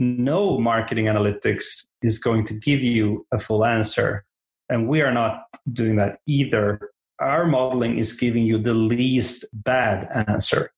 no marketing analytics is going to give you a full answer. And we are not doing that either. Our modeling is giving you the least bad answer.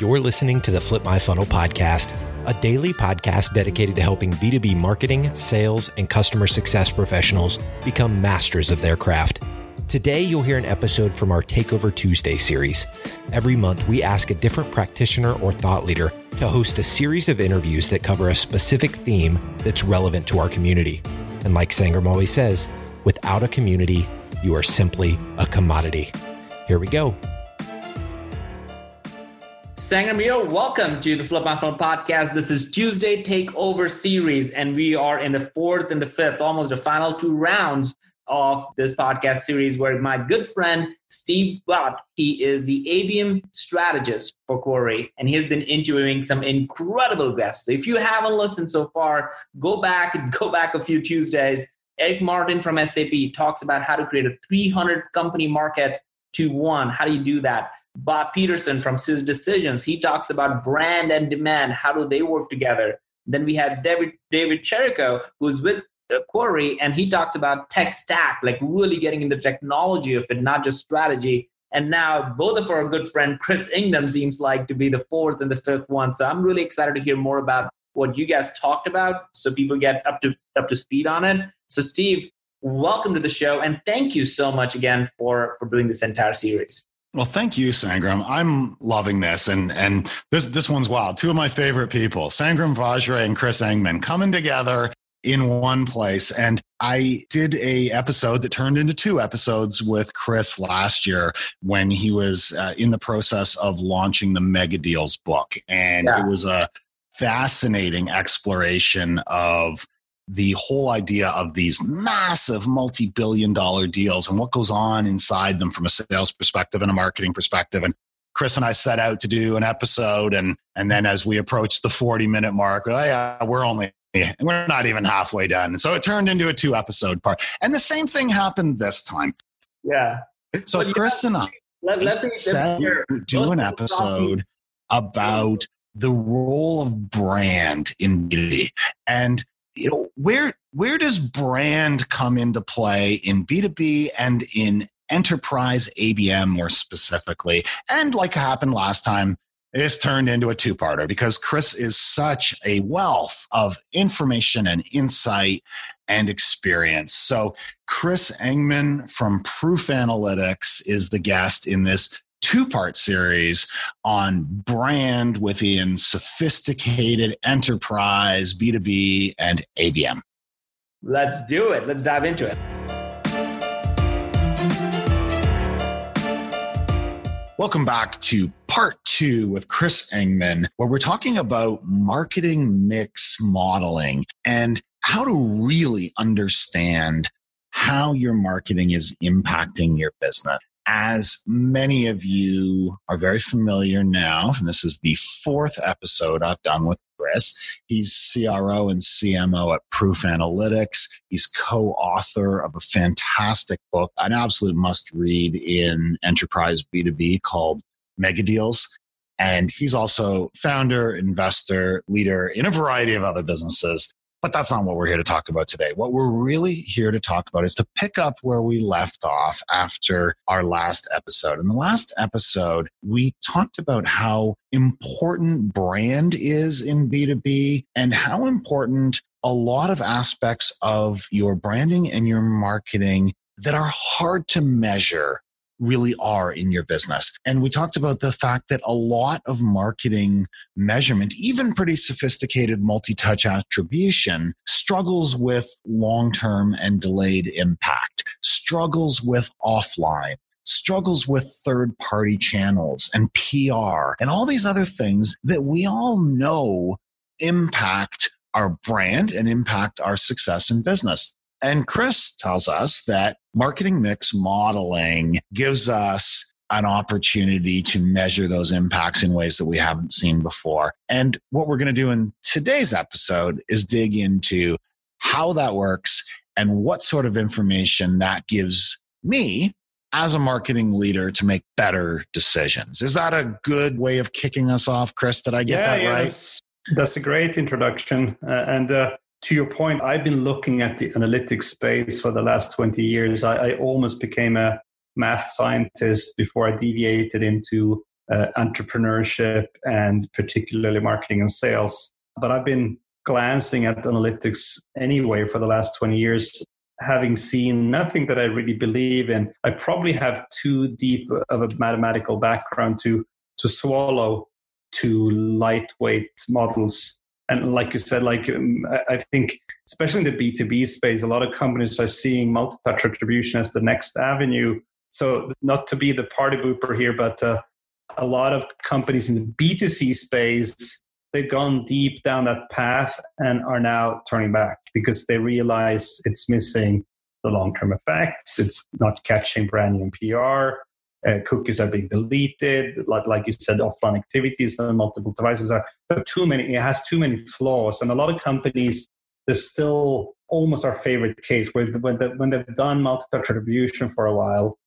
You're listening to the Flip My Funnel podcast, a daily podcast dedicated to helping B2B marketing, sales, and customer success professionals become masters of their craft. Today, you'll hear an episode from our Takeover Tuesday series. Every month, we ask a different practitioner or thought leader to host a series of interviews that cover a specific theme that's relevant to our community. And like Sangram always says, without a community, you are simply a commodity. Here we go. Sangram, welcome to the Flip My Funnel podcast. This is Tuesday Takeover series, and we are in the fourth and the fifth, almost the final two rounds of this podcast series where my good friend Steve Watt, he is the ABM strategist for Query, and he has been interviewing some incredible guests. So if you haven't listened so far, go back and go back a few Tuesdays. Eric Martin from SAP talks about how to create a 300 company market to one. How do you do that? Bob Peterson from SiriusDecisions, he talks about brand and demand. How do they work together? Then we have David David Cherico, who's with The query, and he talked about tech stack, like really getting in the technology of it, not just strategy. And now both of our good friend Chris Engman seems like to be the fourth and the fifth one. So I'm really excited to hear more about what you guys talked about, so people get up to up to speed on it. So Steve, welcome to the show, and thank you so much again for for doing this entire series. Well, thank you, Sangram. I'm loving this, and and this this one's wild. Two of my favorite people, Sangram Vajre and Chris Engman, coming together in one place. And I did a episode that turned into two episodes with Chris last year when he was uh, in the process of launching the Mega Deals book, and yeah. it was a fascinating exploration of the whole idea of these massive multi-billion dollar deals and what goes on inside them from a sales perspective and a marketing perspective and Chris and I set out to do an episode and and then as we approached the 40 minute mark oh yeah, we're only we're not even halfway done. So it turned into a two episode part. And the same thing happened this time. Yeah. So well, Chris and I let, let me said do an episode about the role of brand in B2B. And you know, where where does brand come into play in B2B and in enterprise ABM more specifically? And like happened last time, this turned into a two parter because Chris is such a wealth of information and insight and experience. So, Chris Engman from Proof Analytics is the guest in this two part series on brand within sophisticated enterprise, B2B, and ABM. Let's do it. Let's dive into it. Welcome back to part two with Chris Engman, where we're talking about marketing mix modeling and how to really understand how your marketing is impacting your business. As many of you are very familiar now, and this is the fourth episode I've done with He's CRO and CMO at Proof Analytics. He's co author of a fantastic book, an absolute must read in enterprise B2B called Mega Deals. And he's also founder, investor, leader in a variety of other businesses. But that's not what we're here to talk about today. What we're really here to talk about is to pick up where we left off after our last episode. In the last episode, we talked about how important brand is in B2B and how important a lot of aspects of your branding and your marketing that are hard to measure really are in your business. And we talked about the fact that a lot of marketing measurement, even pretty sophisticated multi touch attribution, struggles with long term and delayed impact, struggles with offline. Struggles with third party channels and PR and all these other things that we all know impact our brand and impact our success in business. And Chris tells us that marketing mix modeling gives us an opportunity to measure those impacts in ways that we haven't seen before. And what we're going to do in today's episode is dig into how that works and what sort of information that gives me as a marketing leader to make better decisions. Is that a good way of kicking us off, Chris? Did I get yeah, that yeah, right? That's, that's, a great introduction. Uh, and uh, to your point, I've been looking at the analytics space for the last 20 years. I, I almost became a math scientist before I deviated into uh, entrepreneurship and particularly marketing and sales. But I've been glancing at analytics anyway for the last 20 years having seen nothing that I really believe in. I probably have too deep of a mathematical background to to swallow to lightweight models. And like you said, like um, I think, especially in the B two B space, a lot of companies are seeing multi-touch attribution as the next avenue. So, not to be the party booper here, but uh, a lot of companies in the B two C space they've gone deep down that path and are now turning back because they realize it's missing the long term effects. It's not catching brand new PR. Uh, cookies are being deleted, like, like you said, offline activities on multiple devices are too many. It has too many flaws, and a lot of companies. There's still almost our favorite case where when, the, when they've done multi-touch attribution for a while,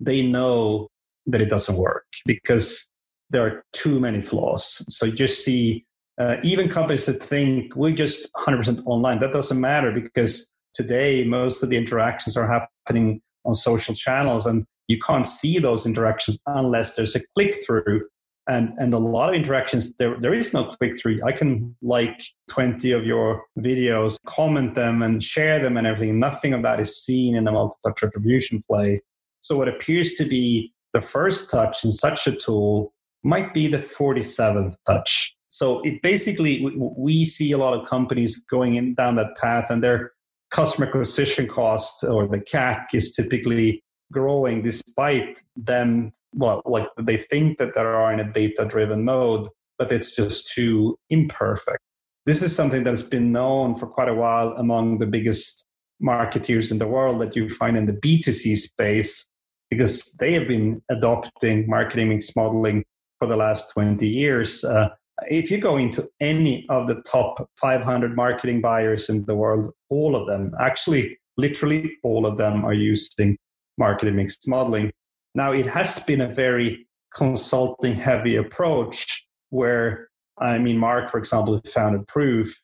they know that it doesn't work because there are too many flaws. So you just see uh, even companies that think we're just 100% online. That doesn't matter because today most of the interactions are happening on social channels and you can't see those interactions unless there's a click through. And, and a lot of interactions, there, there is no click through. I can like 20 of your videos, comment them, and share them and everything. Nothing of that is seen in a multi touch attribution play. So, what appears to be the first touch in such a tool might be the 47th touch. So it basically, we see a lot of companies going in down that path and their customer acquisition cost or the CAC is typically growing despite them, well, like they think that they are in a data driven mode, but it's just too imperfect. This is something that's been known for quite a while among the biggest marketeers in the world that you find in the B2C space because they have been adopting marketing mix modeling for the last 20 years. Uh, if you go into any of the top 500 marketing buyers in the world, all of them, actually, literally all of them are using marketing mix modeling. Now, it has been a very consulting heavy approach where, I mean, Mark, for example, founded Proof.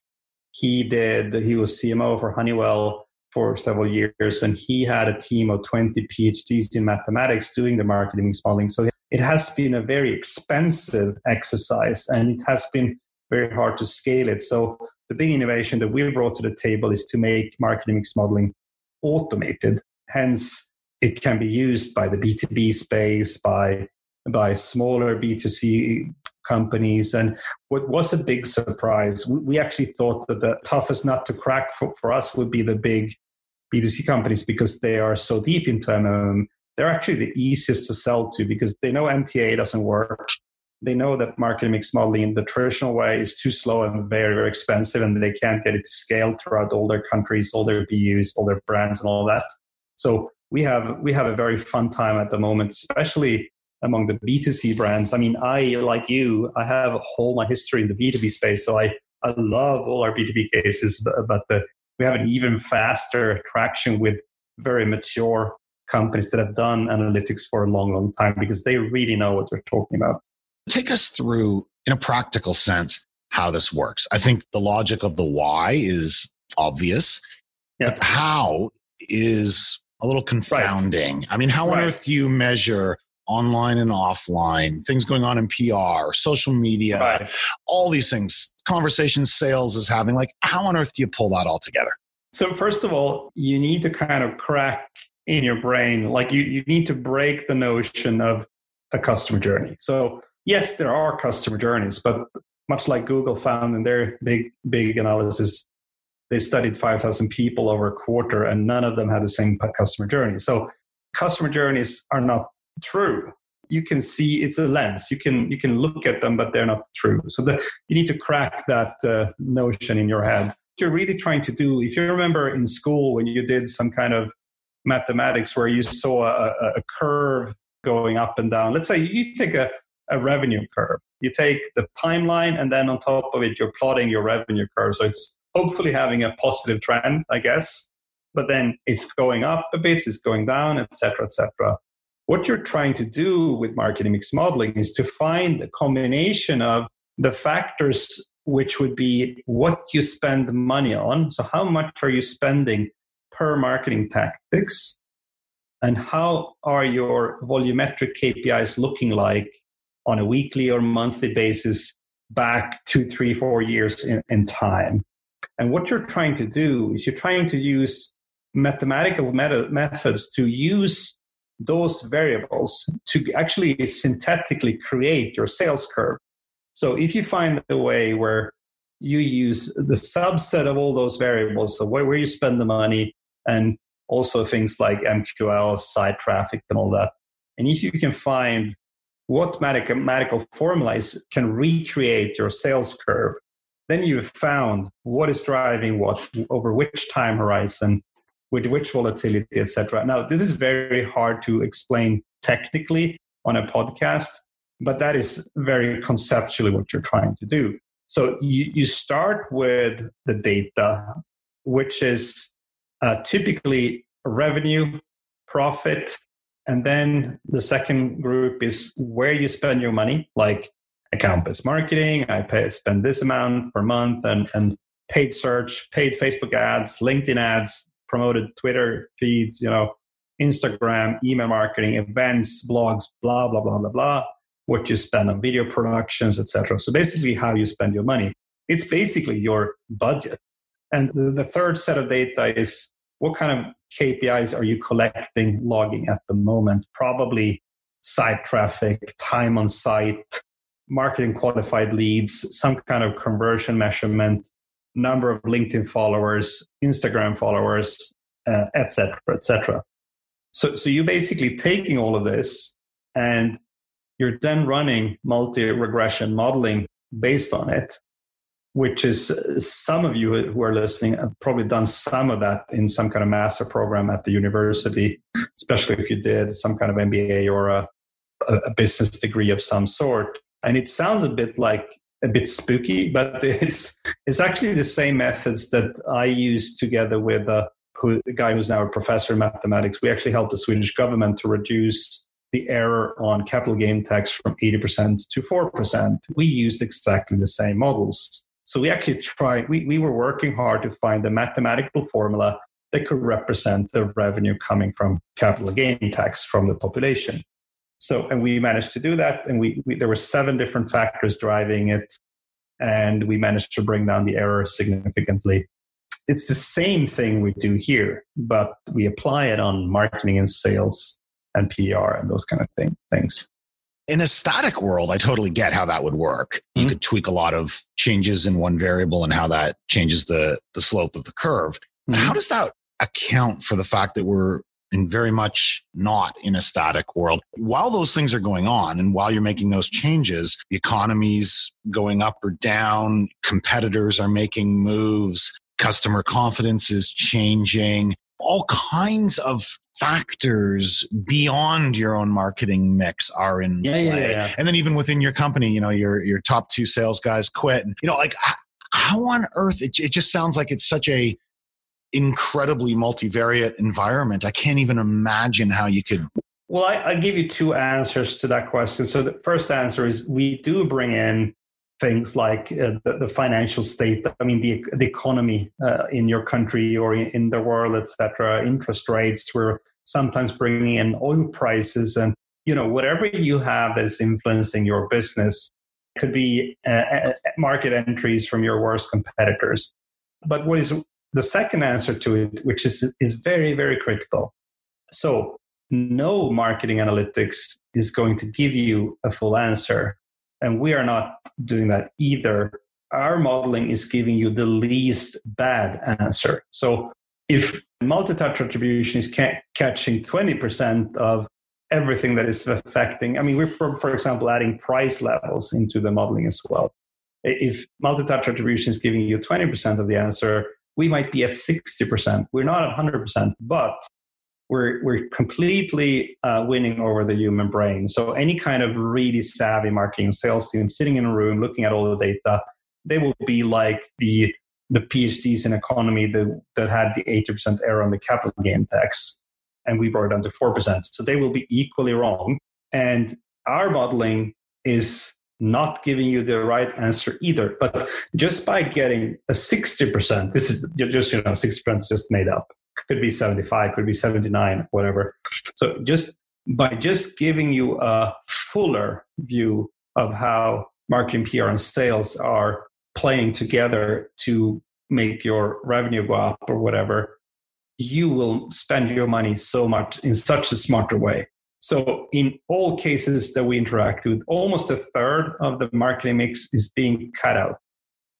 He did, he was CMO for Honeywell for several years, and he had a team of 20 PhDs in mathematics doing the marketing mix modeling. So it has been a very expensive exercise and it has been very hard to scale it. So the big innovation that we brought to the table is to make marketing mix modeling automated. Hence, it can be used by the B2B space, by by smaller B2C companies. And what was a big surprise, we actually thought that the toughest nut to crack for, for us would be the big B2C companies because they are so deep into MMM they're actually the easiest to sell to because they know MTA doesn't work. They know that marketing mix modeling in the traditional way is too slow and very, very expensive, and they can't get it to scale throughout all their countries, all their BUs, all their brands, and all that. So we have we have a very fun time at the moment, especially among the B2C brands. I mean, I like you, I have a whole my history in the B2B space, so I I love all our B2B cases, but the, we have an even faster traction with very mature companies that have done analytics for a long, long time because they really know what they're talking about. Take us through, in a practical sense, how this works. I think the logic of the why is obvious, yeah. but how is a little confounding. Right. I mean, how right. on earth do you measure online and offline, things going on in PR, social media, right. all these things, conversations sales is having? Like, how on earth do you pull that all together? So, first of all, you need to kind of crack in your brain. Like you, you need to break the notion of a customer journey. So yes, there are customer journeys, but much like Google found in their big, big analysis, they studied 5,000 people over a quarter and none of them had the same customer journey. So customer journeys are not true. You can see it's a lens. You can you can look at them, but they're not true. So the, you need to crack that uh, notion in your head. What You're really trying to do. If you remember in school when you did some kind of mathematics where you saw a, a curve going up and down. Let's say you take a, a revenue curve. You take the timeline and then on top of it, you're plotting your revenue curve. So it's hopefully having a positive trend, I guess. But then it's going up a bit, it's going down, etc., etc. what you're trying to do with marketing mix modeling is to find a combination of the factors which would be what you spend money on. So, how much are you spending per marketing tactics? And how are your volumetric KPIs looking like on a weekly or monthly basis back two, three, four years in, in time? And what you're trying to do is you're trying to use mathematical meta- methods to use those variables to actually synthetically create your sales curve. So if you find a way where you use the subset of all those variables, so where, where you spend the money and also things like MQL, site traffic, and all that. And if you can find what mathematical formulas can recreate your sales curve, then you've found what is driving what over which time horizon with which volatility, etc. Now, this is very hard to explain technically on a podcast, but that is very conceptually what you're trying to do. So you, you start with the data, which is uh, typically revenue, profit, and then the second group is where you spend your money, like account-based marketing. I pay, spend this amount per month, and, and paid search, paid Facebook ads, LinkedIn ads, promoted Twitter feeds, you know, Instagram, email marketing, events, blogs, blah blah blah blah blah. What you spend on video productions, etc. So basically, how you spend your money. It's basically your budget. And the third set of data is what kind of KPIs are you collecting, logging at the moment? Probably site traffic, time on site, marketing qualified leads, some kind of conversion measurement, number of LinkedIn followers, Instagram followers, etc., uh, etc. Et so, so you're basically taking all of this and you're then running multi-regression modeling based on it, which is some of you who are listening have probably done some of that in some kind of master program at the university, especially if you did some kind of MBA or a, a business degree of some sort. And it sounds a bit like a bit spooky, but it's it's actually the same methods that I use together with a, who, a guy who's now a professor in mathematics. We actually helped the Swedish government to reduce the error on capital gain tax from 80% to 4%. We used exactly the same models. So we actually tried, we, we were working hard to find a mathematical formula that could represent the revenue coming from capital gain tax from the population. So, and we managed to do that. And we, we, there were seven different factors driving it. And we managed to bring down the error significantly. It's the same thing we do here, but we apply it on marketing and sales and PR and those kind of thing, things. In a static world, I totally get how that would work. You mm-hmm. could tweak a lot of changes in one variable and how that changes the, the slope of the curve. Mm-hmm. How does that account for the fact that we're and very much not in a static world. While those things are going on and while you're making those changes, the economy's going up or down, competitors are making moves, customer confidence is changing, all kinds of factors beyond your own marketing mix are in yeah, play. Yeah, yeah. And then even within your company, you know, your your top two sales guys quit. And, you know, like how on earth it, it just sounds like it's such a incredibly multivariate environment. I can't even imagine how you could. Well, I, I give you two answers to that question. So the first answer is we do bring in things like uh, the, the, financial state i mean the, the economy uh, in your country or in the world etc interest rates we're sometimes bringing in oil prices and you know whatever you have that is influencing your business could be uh, uh market entries from your worst competitors but what is the second answer to it, which is, is very, very critical. So, no marketing analytics is going to give you a full answer. And we are not doing that either. Our modeling is giving you the least bad answer. So, if multi touch attribution is ca- catching 20% of everything that is affecting, I mean, we're, for example, adding price levels into the modeling as well. If multi touch attribution is giving you 20% of the answer, we might be at 60%. We're not at 100%, but we're, we're completely uh, winning over the human brain. So, any kind of really savvy marketing sales team sitting in a room looking at all the data, they will be like the, the PhDs in economy that, that had the 80% error on the capital gain tax. and we brought it down to 4%. So they will be equally wrong. And our modeling is not giving you the right answer either. But just by getting a 60%, this is just, you know, 60% is just made up. Could be 75, could be 79, whatever. So just by just giving you a fuller view of how marketing, PR, and sales are playing together to make your revenue go up or whatever, you will spend your money so much in such a smarter way. So, in all cases that we interact with, almost a third of the marketing mix is being cut out.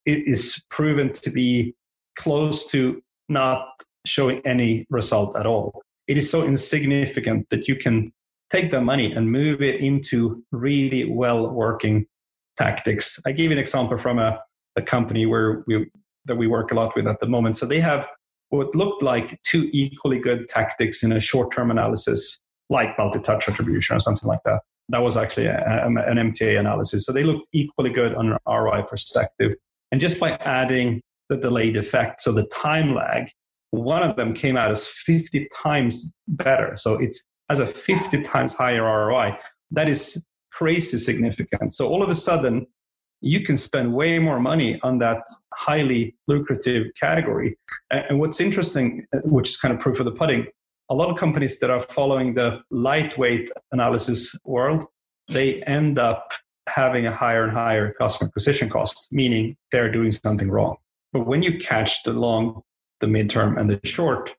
It is proven to be close to not showing any result at all. It is so insignificant that you can take the money and move it into really well working tactics. I gave an example from a, a company where we that we work a lot with at the moment. So they have what looked like two equally good tactics in a short term analysis, like multi touch attribution or something like that. That was actually a, a, an MTA analysis. So they looked equally good on an ROI perspective. And just by adding the delayed effect, so the time lag, one of them came out as 50 times better. So it's has a 50 times higher ROI. That is crazy significant. So all of a sudden, you can spend way more money on that highly lucrative category. And what's interesting, uh, which is kind of proof of the pudding, a lot of companies that are following the lightweight analysis world, they end up having a higher and higher customer acquisition cost, meaning they're doing something wrong. But when you catch the long, the midterm, and the short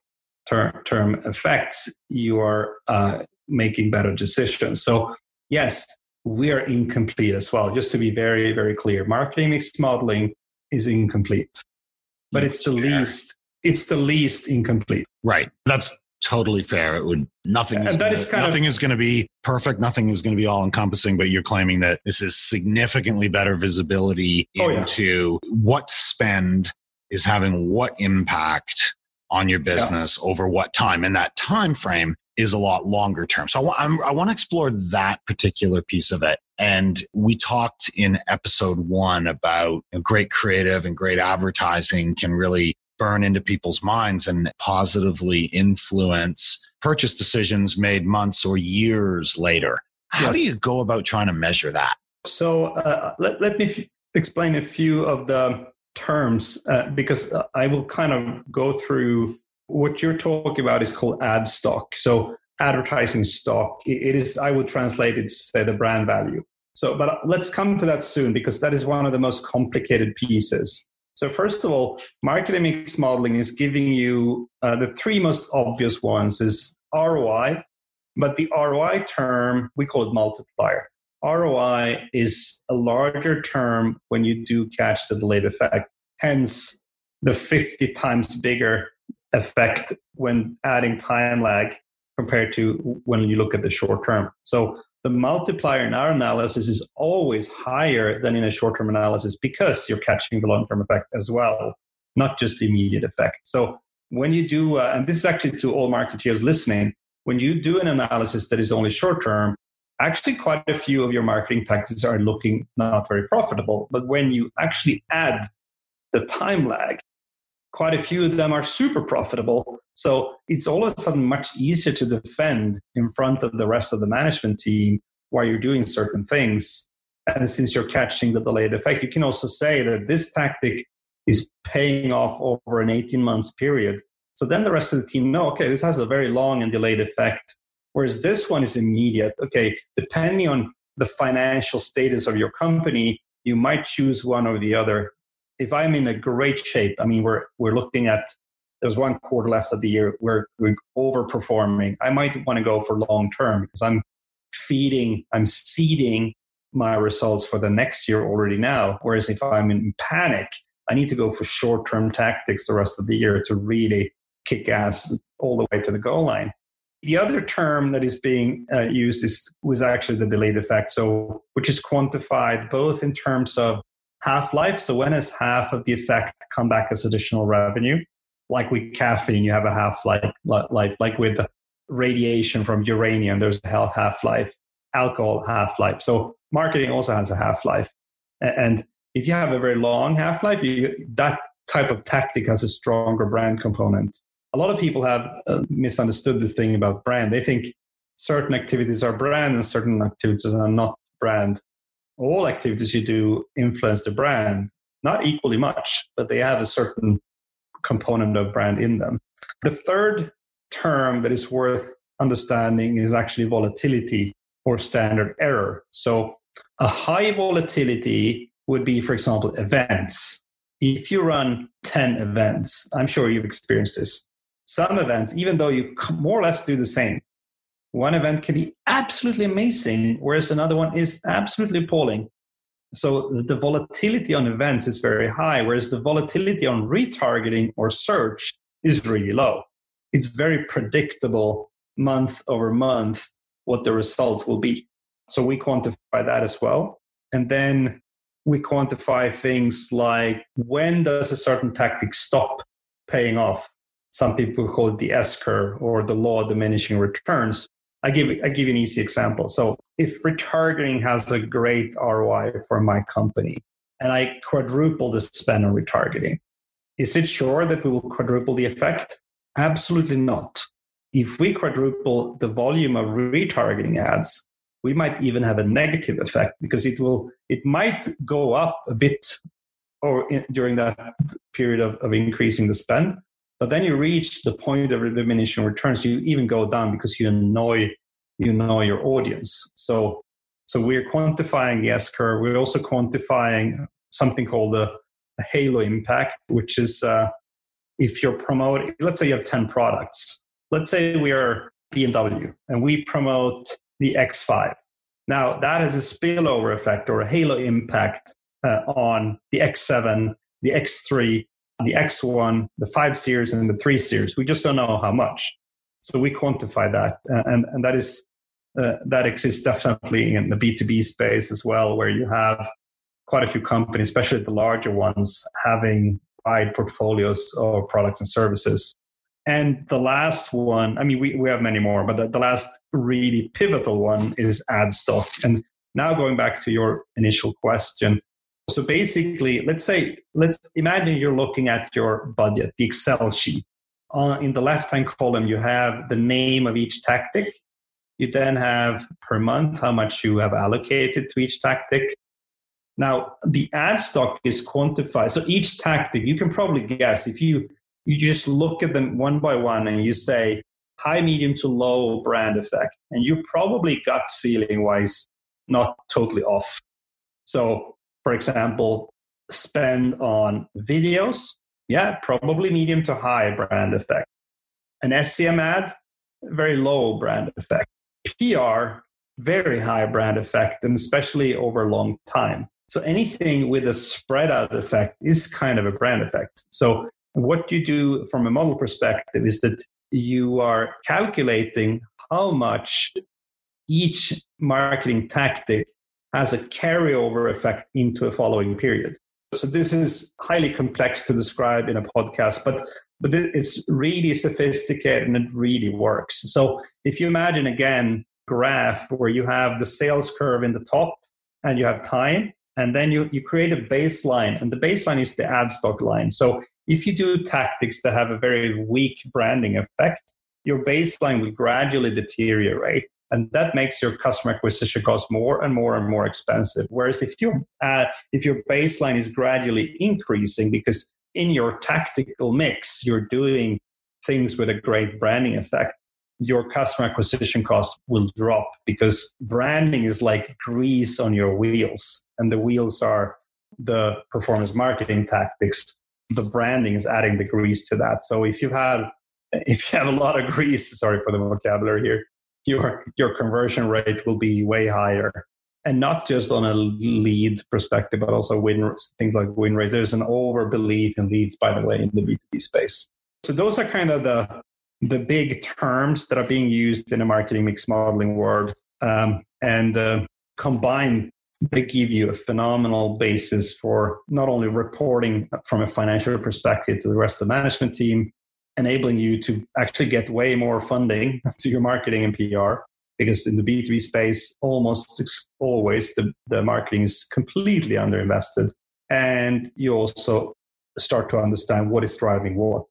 term, term effects, you are uh, making better decisions. So, yes, we are incomplete as well. Just to be very, very clear, marketing mix modeling is incomplete, but it's the least. It's the least incomplete. Right. That's totally fair. It would nothing is gonna, is nothing of, is going to be perfect. Nothing is going to be all encompassing. But you're claiming that this is significantly better visibility oh, into yeah. what spend is having what impact on your business yeah. over what time and that time frame is a lot longer term so I, I want to explore that particular piece of it and we talked in episode one about you know, great creative and great advertising can really burn into people's minds and positively influence purchase decisions made months or years later how yes. do you go about trying to measure that so uh, let, let me f- explain a few of the terms uh, because I will kind of go through what you're talking about is called ad stock. So advertising stock, it is I would translate it say the brand value. So, but let's come to that soon because that is one of the most complicated pieces. So, first of all, marketing mix modeling is giving you uh, the three most obvious ones is ROI, but the ROI term we call it multiplier. ROI is a larger term when you do catch the delayed effect. Hence, the 50 times bigger effect when adding time lag compared to when you look at the short term. So, the multiplier in our analysis is always higher than in a short term analysis because you're catching the long term effect as well, not just the immediate effect. So, when you do, uh, and this is actually to all marketeers listening, when you do an analysis that is only short term, actually quite a few of your marketing tactics are looking not very profitable. But when you actually add the time lag, quite a few of them are super profitable. So it's all of a sudden much easier to defend in front of the rest of the management team while you're doing certain things. And since you're catching the delayed effect, you can also say that this tactic is paying off over an 18 months period. So then the rest of the team know, okay, this has a very long and delayed effect. Whereas this one is immediate. Okay, depending on the financial status of your company, you might choose one or the other. If I'm in a great shape, I mean, we're we're looking at there's one quarter left of the year where we're overperforming. I might want to go for long term because I'm feeding, I'm seeding my results for the next year already now. Whereas if I'm in panic, I need to go for short term tactics the rest of the year to really kick ass all the way to the goal line. The other term that is being uh, used is was actually the delayed effect, so which is quantified both in terms of half life. So when is half of the effect come back as additional revenue? Like with caffeine, you have a half life. Like with radiation from uranium, there's a half life. Alcohol half life. So marketing also has a half life, and if you have a very long half life, that type of tactic has a stronger brand component a lot of people have uh, misunderstood the thing about brand. They think certain activities are brand and certain activities are not brand. All activities you do influence the brand, not equally much, but they have a certain component of brand in them. The third term that is worth understanding is actually volatility or standard error. So, a high volatility would be, for example, events. If you run 10 events, I'm sure you've experienced this. Some events, even though you more or less do the same, one event can be absolutely amazing, whereas another one is absolutely appalling. So the volatility on events is very high, whereas the volatility on retargeting or search is really low. It's very predictable month over month what the results will be. So we quantify that as well. And then we quantify things like when does a certain tactic stop paying off? Some people call it the S curve or the law of diminishing returns. I give I give you an easy example. So if retargeting has a great ROI for my company and I quadruple the spend on retargeting, is it sure that we will quadruple the effect? Absolutely not. If we quadruple the volume of retargeting ads, we might even have a negative effect because it will it might go up a bit or in, during that period of, of increasing the spend but then you reach the point of diminishing returns, you even go down because you annoy you know your audience. So so we're quantifying the S curve. We're also quantifying something called the, the halo impact, which is uh, if you're promoting, let's say you have 10 products. Let's say we are BMW and we promote the X5. Now that has a spillover effect or a halo impact uh, on the X7, the X3, the X1, the 5 series, and the 3 series. We just don't know how much. So we quantify that. Uh, and, and that is uh, that exists definitely in the B2B space as well, where you have quite a few companies, especially the larger ones, having wide portfolios of products and services. And the last one, I mean, we, we have many more, but the, the last really pivotal one is ad stock. And now going back to your initial question, so basically, let's say, let's imagine you're looking at your budget, the Excel sheet. Uh, in the left hand column, you have the name of each tactic. You then have per month how much you have allocated to each tactic. Now, the ad stock is quantified. So each tactic, you can probably guess if you you just look at them one by one and you say high, medium to low brand effect, and you probably gut feeling wise not totally off. So for example, spend on videos, yeah, probably medium to high brand effect. An SEM ad, very low brand effect. PR, very high brand effect, and especially over long time. So anything with a spread out effect is kind of a brand effect. So what you do from a model perspective is that you are calculating how much each marketing tactic has a carryover effect into a following period. So this is highly complex to describe in a podcast, but but it's really sophisticated and it really works. So if you imagine again graph where you have the sales curve in the top and you have time, and then you, you create a baseline, and the baseline is the ad stock line. So if you do tactics that have a very weak branding effect, your baseline will gradually deteriorate and that makes your customer acquisition cost more and more and more expensive. Whereas if your uh, if your baseline is gradually increasing because in your tactical mix you're doing things with a great branding effect your customer acquisition cost will drop because branding is like grease on your wheels and the wheels are the performance marketing tactics. The branding is adding the grease to that. So if you have if you have a lot of grease sorry for the vocabulary here your your conversion rate will be way higher. And not just on a lead perspective but also win things like win rates. There's an over belief in leads by the way in the b2b space. So those are kind of the the big terms that are being used in a marketing mix modeling world. Um, and uh, combined they give you a phenomenal basis for not only reporting from a financial perspective to the rest of the management team enabling you to actually get way more funding to your marketing and PR. Because in the B2B space, almost always the, the marketing is completely underinvested. And you also start to understand what is driving what.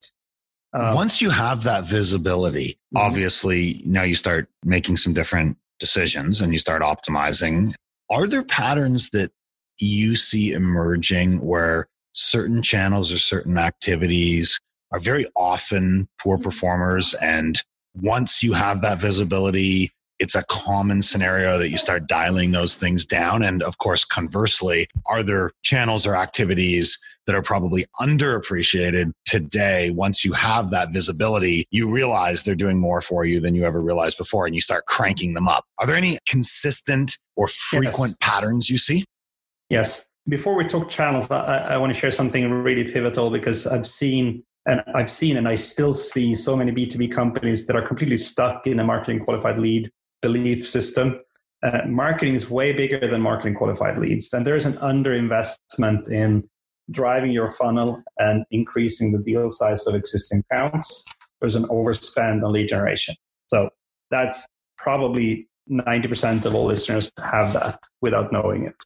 Um, Once you have that visibility, mm-hmm. obviously now you start making some different decisions and you start optimizing. Are there patterns that you see emerging where certain channels or certain activities are very often poor mm-hmm. performers and once you have that visibility it's a common scenario that you start dialing those things down. And of course, conversely, are there channels or activities that are probably underappreciated today? Once you have that visibility, you realize they're doing more for you than you ever realized before, and you start cranking them up. Are there any consistent or frequent yes. patterns you see? Yes. Before we talk channels, I, I want to share something really pivotal because I've seen and I've seen and I still see so many B2B companies that are completely stuck in a marketing qualified lead belief system. Uh, marketing is way bigger than marketing qualified leads. And there's an underinvestment in driving your funnel and increasing the deal size of existing accounts. There's an overspend on lead generation. So that's probably 90% of all listeners have that without knowing it.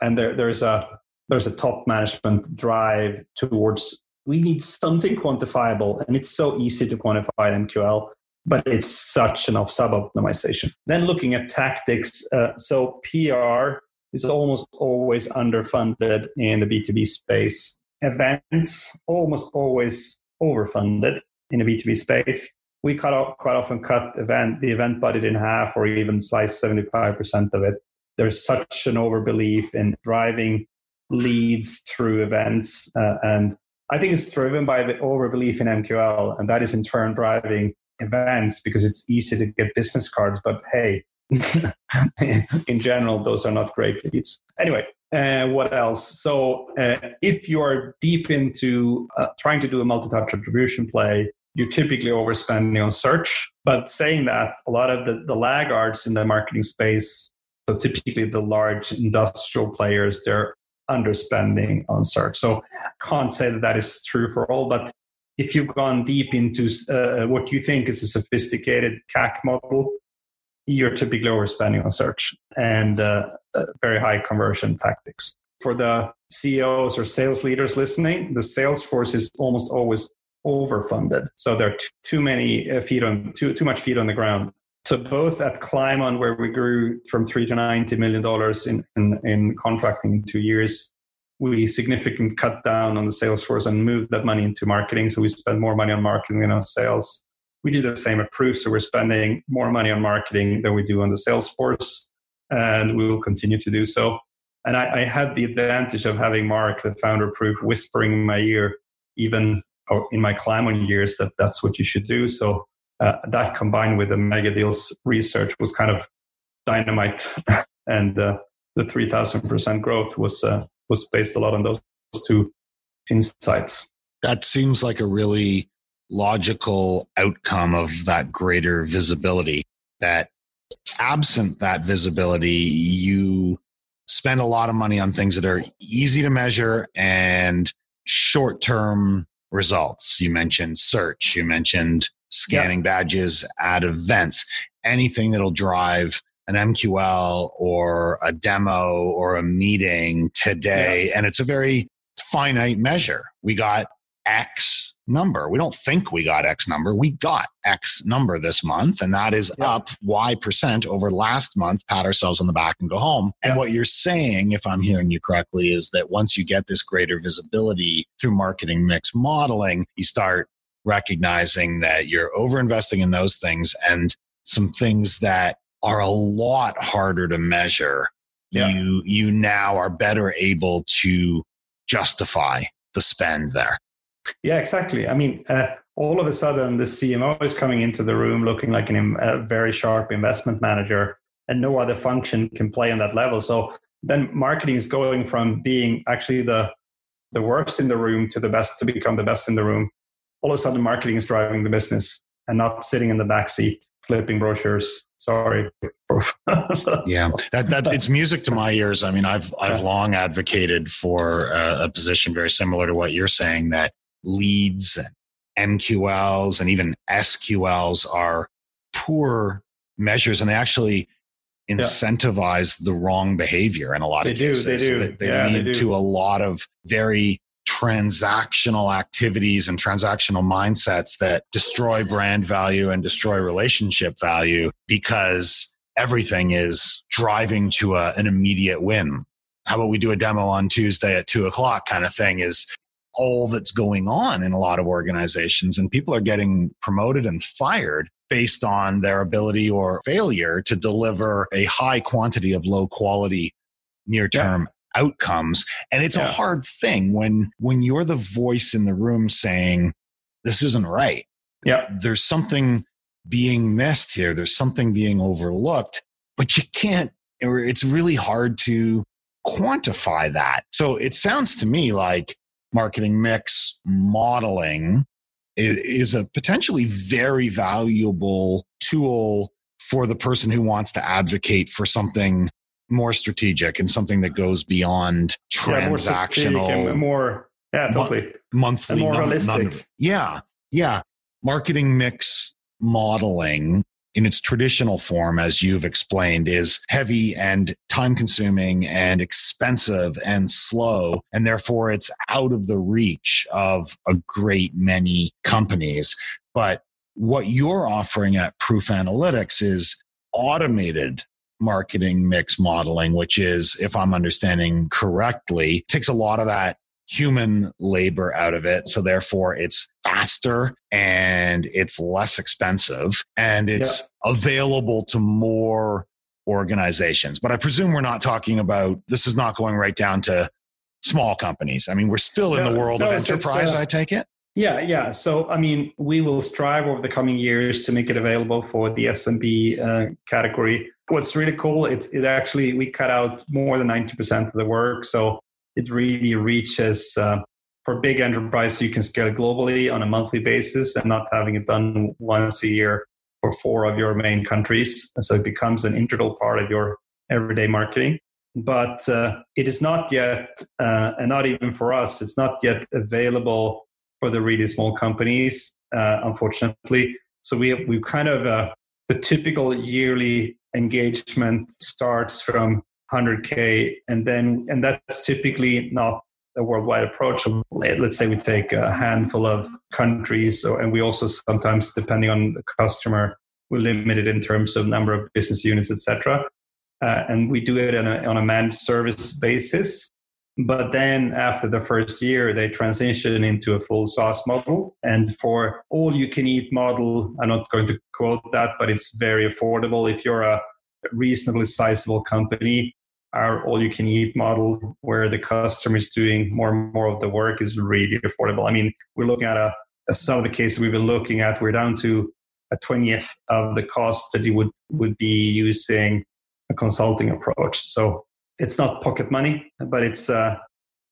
And there, there's a there's a top management drive towards we need something quantifiable and it's so easy to quantify MQL but it's such an sub-optimization. Then looking at tactics, uh, so PR is almost always underfunded in the B2B space. Events almost always overfunded in the B2B space. We cut out, quite often cut event the event budget in half or even slice 75% of it. There's such an overbelief in driving leads through events. Uh, and I think it's driven by the overbelief in MQL, and that is in turn driving events because it's easy to get business cards. But hey, in general, those are not great leads. Anyway, uh, what else? So, uh, if you are deep into uh, trying to do a multi touch attribution play, you're typically overspending on search. But saying that, a lot of the, the laggards in the marketing space, so typically the large industrial players, they're underspending on search. So, I can't say that that is true for all, but if you've gone deep into uh, what you think is a sophisticated CAC model, you're typically overspending on search and uh, uh, very high conversion tactics. For the CEOs or sales leaders listening, the sales force is almost always overfunded. So there are too, too many uh, feet on too too much feet on the ground. So both at Climon, where we grew from three to ninety million dollars in, in, in contracting in two years, we significantly cut down on the sales force and moved that money into marketing. So we spend more money on marketing than on sales. We do the same at Proof. So we're spending more money on marketing than we do on the sales force. And we will continue to do so. And I, I had the advantage of having Mark, the founder of Proof, whispering in my ear, even oh, in my Climon years, that that's what you should do. So uh, that combined with the mega deals research was kind of dynamite. and uh, the 3000% growth was uh, was based a lot on those two insights. That seems like a really logical outcome of that greater visibility. That absent that visibility, you spend a lot of money on things that are easy to measure and short term results. You mentioned search, you mentioned scanning yep. badges at events, anything that'll drive an MQL or a demo or a meeting today. Yeah. And it's a very finite measure. We got X number. We don't think we got X number. We got X number this month, and that is yeah. up Y percent over last month. Pat ourselves on the back and go home. And what you're saying, if I'm hearing you correctly, is that once you get this greater visibility through marketing mix modeling, you start recognizing that you're over investing in those things and some things that are a lot harder to measure. Yeah. You you now are better able to justify the spend there. Yeah, exactly. I mean, uh, all of a sudden, the CMO is coming into the room looking like an, a very sharp investment manager, and no other function can play on that level. So then, marketing is going from being actually the the worst in the room to the best to become the best in the room. All of a sudden, marketing is driving the business and not sitting in the back seat flipping brochures. Sorry. yeah, that, that it's music to my ears. I mean, I've I've long advocated for a, a position very similar to what you're saying that leads, and MQLs, and even SQLs are poor measures, and they actually incentivize yeah. the wrong behavior in a lot they of cases. Do, they do. they, they yeah, lead they do. to a lot of very transactional activities and transactional mindsets that destroy brand value and destroy relationship value because everything is driving to a, an immediate win. How about we do a demo on Tuesday at two o'clock kind of thing is all that's going on in a lot of organizations and people are getting promoted and fired based on their ability or failure to deliver a high quantity of low quality near term yeah. outcomes. And it's yeah. a hard thing when when you're the voice in the room saying this isn't right. Yeah. There's something being missed here. There's something being overlooked but you can't it's really hard to quantify that. So it sounds to me like marketing mix modeling is a potentially very valuable tool for the person who wants to advocate for something more strategic and something that goes beyond transactional yeah, more, more yeah totally monthly and more realistic. yeah yeah. Marketing mix modeling in its traditional form, as you've explained, is heavy and time consuming and expensive and slow. And therefore, it's out of the reach of a great many companies. But what you're offering at Proof Analytics is automated marketing mix modeling, which is, if I'm understanding correctly, takes a lot of that human labor out of it. So therefore it's faster and it's less expensive and it's yeah. available to more organizations. But I presume we're not talking about this is not going right down to small companies. I mean, we're still in no, the world no, of enterprise, uh, I take it. Yeah, yeah. So, I mean, we will strive over the coming years to make it available for the SMB uh, category. What's really cool, it, it actually, we cut out more than 90% of the work. So it really reaches uh, for big enterprise you can scale globally on a monthly basis and not having it done once a year for four of your main countries. So it becomes an integral part of your everyday marketing. But uh, it is not yet uh, and not even for us it's not yet available for the really small companies uh, unfortunately. So we we kind of uh, the typical yearly engagement starts from 100k and then and that's typically not a worldwide approach. Let's say we take a handful of countries and we also sometimes depending on the customer we're limited in terms of number of business units etc uh, and we do it on a, on a managed service basis. But then after the first year they transition into a full saas model. And for all you can eat model i'm not going to quote that but it's very affordable. If you're a reasonably sizable company our all you can eat model where the customer is doing more and more of the work is really affordable. I mean, we're looking at a, some of the cases we've been looking at, we're down to a 20th of the cost that you would, would be using a consulting approach. So it's not pocket money, but it's uh,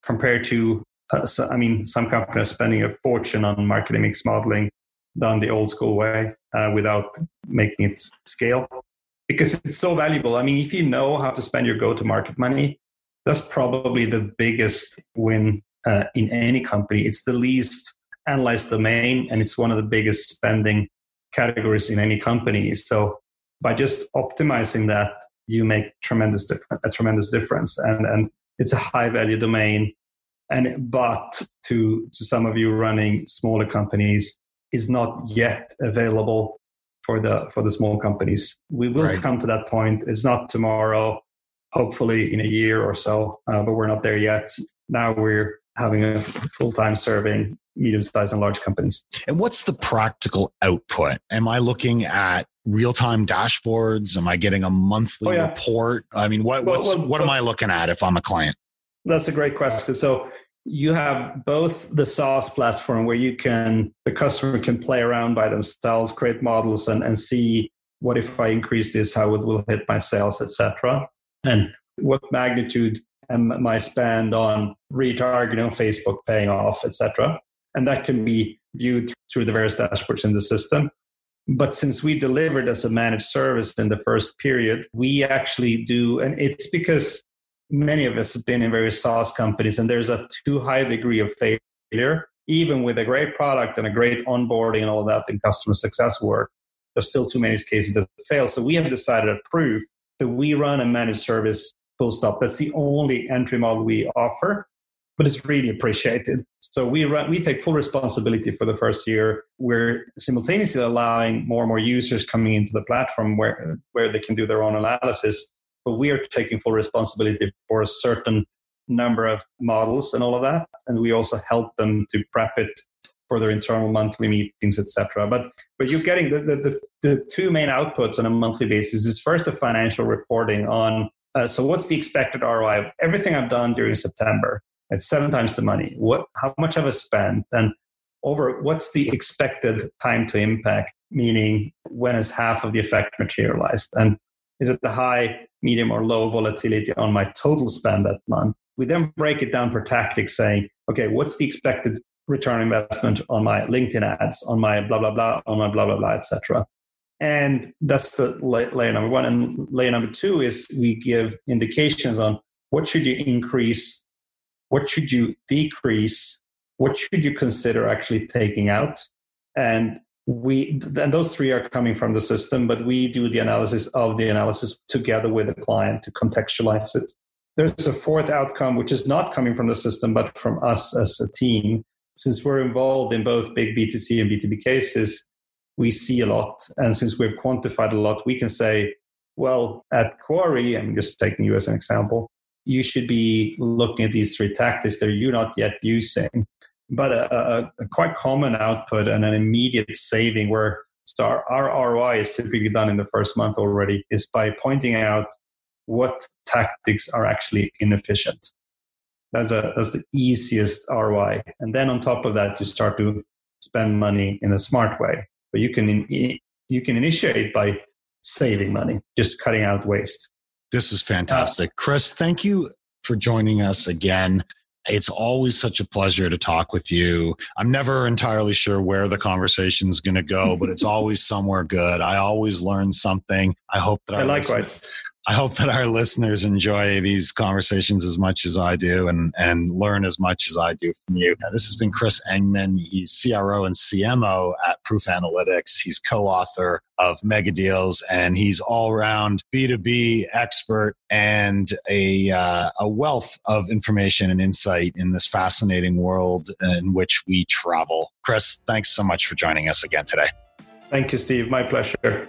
compared to, uh, so, I mean, some companies spending a fortune on marketing mix modeling done the old school way uh, without making it scale because it's so valuable. I mean, if you know how to spend your go to market money, that's probably the biggest win uh, in any company. It's the least analyzed domain, and it's one of the biggest spending categories in any company. So by just optimizing that, you make tremendous difference, a tremendous difference, and and it's a high value domain. And but to to some of you running smaller companies is not yet available for the for the small companies. We will right. come to that point. It's not tomorrow. Hopefully, in a year or so, uh, but we're not there yet. Now we're having a full time serving medium sized and large companies. And what's the practical output? Am I looking at real time dashboards? Am I getting a monthly oh, yeah. report? I mean, what what's well, well, what am I looking at if I'm a client? That's a great question. So you have both the SaaS platform where you can the customer can play around by themselves, create models, and, and see what if I increase this, how it will hit my sales, etc. And what magnitude am my spend on retargeting on Facebook paying off, etc. And that can be viewed through the various dashboards in the system. But since we delivered as a managed service in the first period, we actually do, and it's because many of us have been in various SaaS companies, and there's a too high degree of failure, even with a great product and a great onboarding and all that in customer success work. There's still too many cases that fail. So we have decided at Proof that we run a managed service full stop. That's the only entry model we offer. but it's really appreciated. So we run, we take full responsibility for the first year. We're simultaneously allowing more and more users coming into the platform where where they can do their own analysis, but we are taking full responsibility for a certain number of models and all of that, and we also help them to prep it for their internal monthly meetings, etc. But but you're getting the, the, the the two main outputs on a monthly basis is first the financial reporting on uh, so what's the expected ROI of everything I've done during September? It's seven times the money. What? How much have I spent? And over what's the expected time to impact? Meaning, when is half of the effect materialized? And is it the high, medium, or low volatility on my total spend that month? We then break it down per tactic, saying, okay, what's the expected return investment on my LinkedIn ads, on my blah blah blah, on my blah blah blah, etc. And that's the layer number one. And layer number two is we give indications on what should you increase what should you decrease what should you consider actually taking out and we and those three are coming from the system but we do the analysis of the analysis together with the client to contextualize it. There's a fourth outcome which is not coming from the system but from us as a team. Since we're involved in both big b2c and b2b cases we see a lot. And since we've quantified a lot we can say well at quarry i'm just taking you as an example you should be looking at these three tactics that you're not yet using. But a, a, quite common output and an immediate saving where so our, our ROI is typically done in the first month already is by pointing out what tactics are actually inefficient. That's a that's the easiest ROI. And then on top of that, you start to spend money in a smart way. But you can in, you can initiate by saving money, just cutting out waste. This is fantastic. Chris, thank you for joining us again. It's always such a pleasure to talk with you. I'm never entirely sure where the conversation is going to go, but it's always somewhere good. I always learn something. I hope that I likewise. I hope that our listeners enjoy these conversations as much as I do and, and learn as much as I do from you. Now, this has been Chris Engman. He's CRO and CMO at Proof Analytics. He's co author of Mega Deals and he's all around B2B expert and a, uh, a wealth of information and insight in this fascinating world in which we travel. Chris, thanks so much for joining us again today. Thank you, Steve. My pleasure.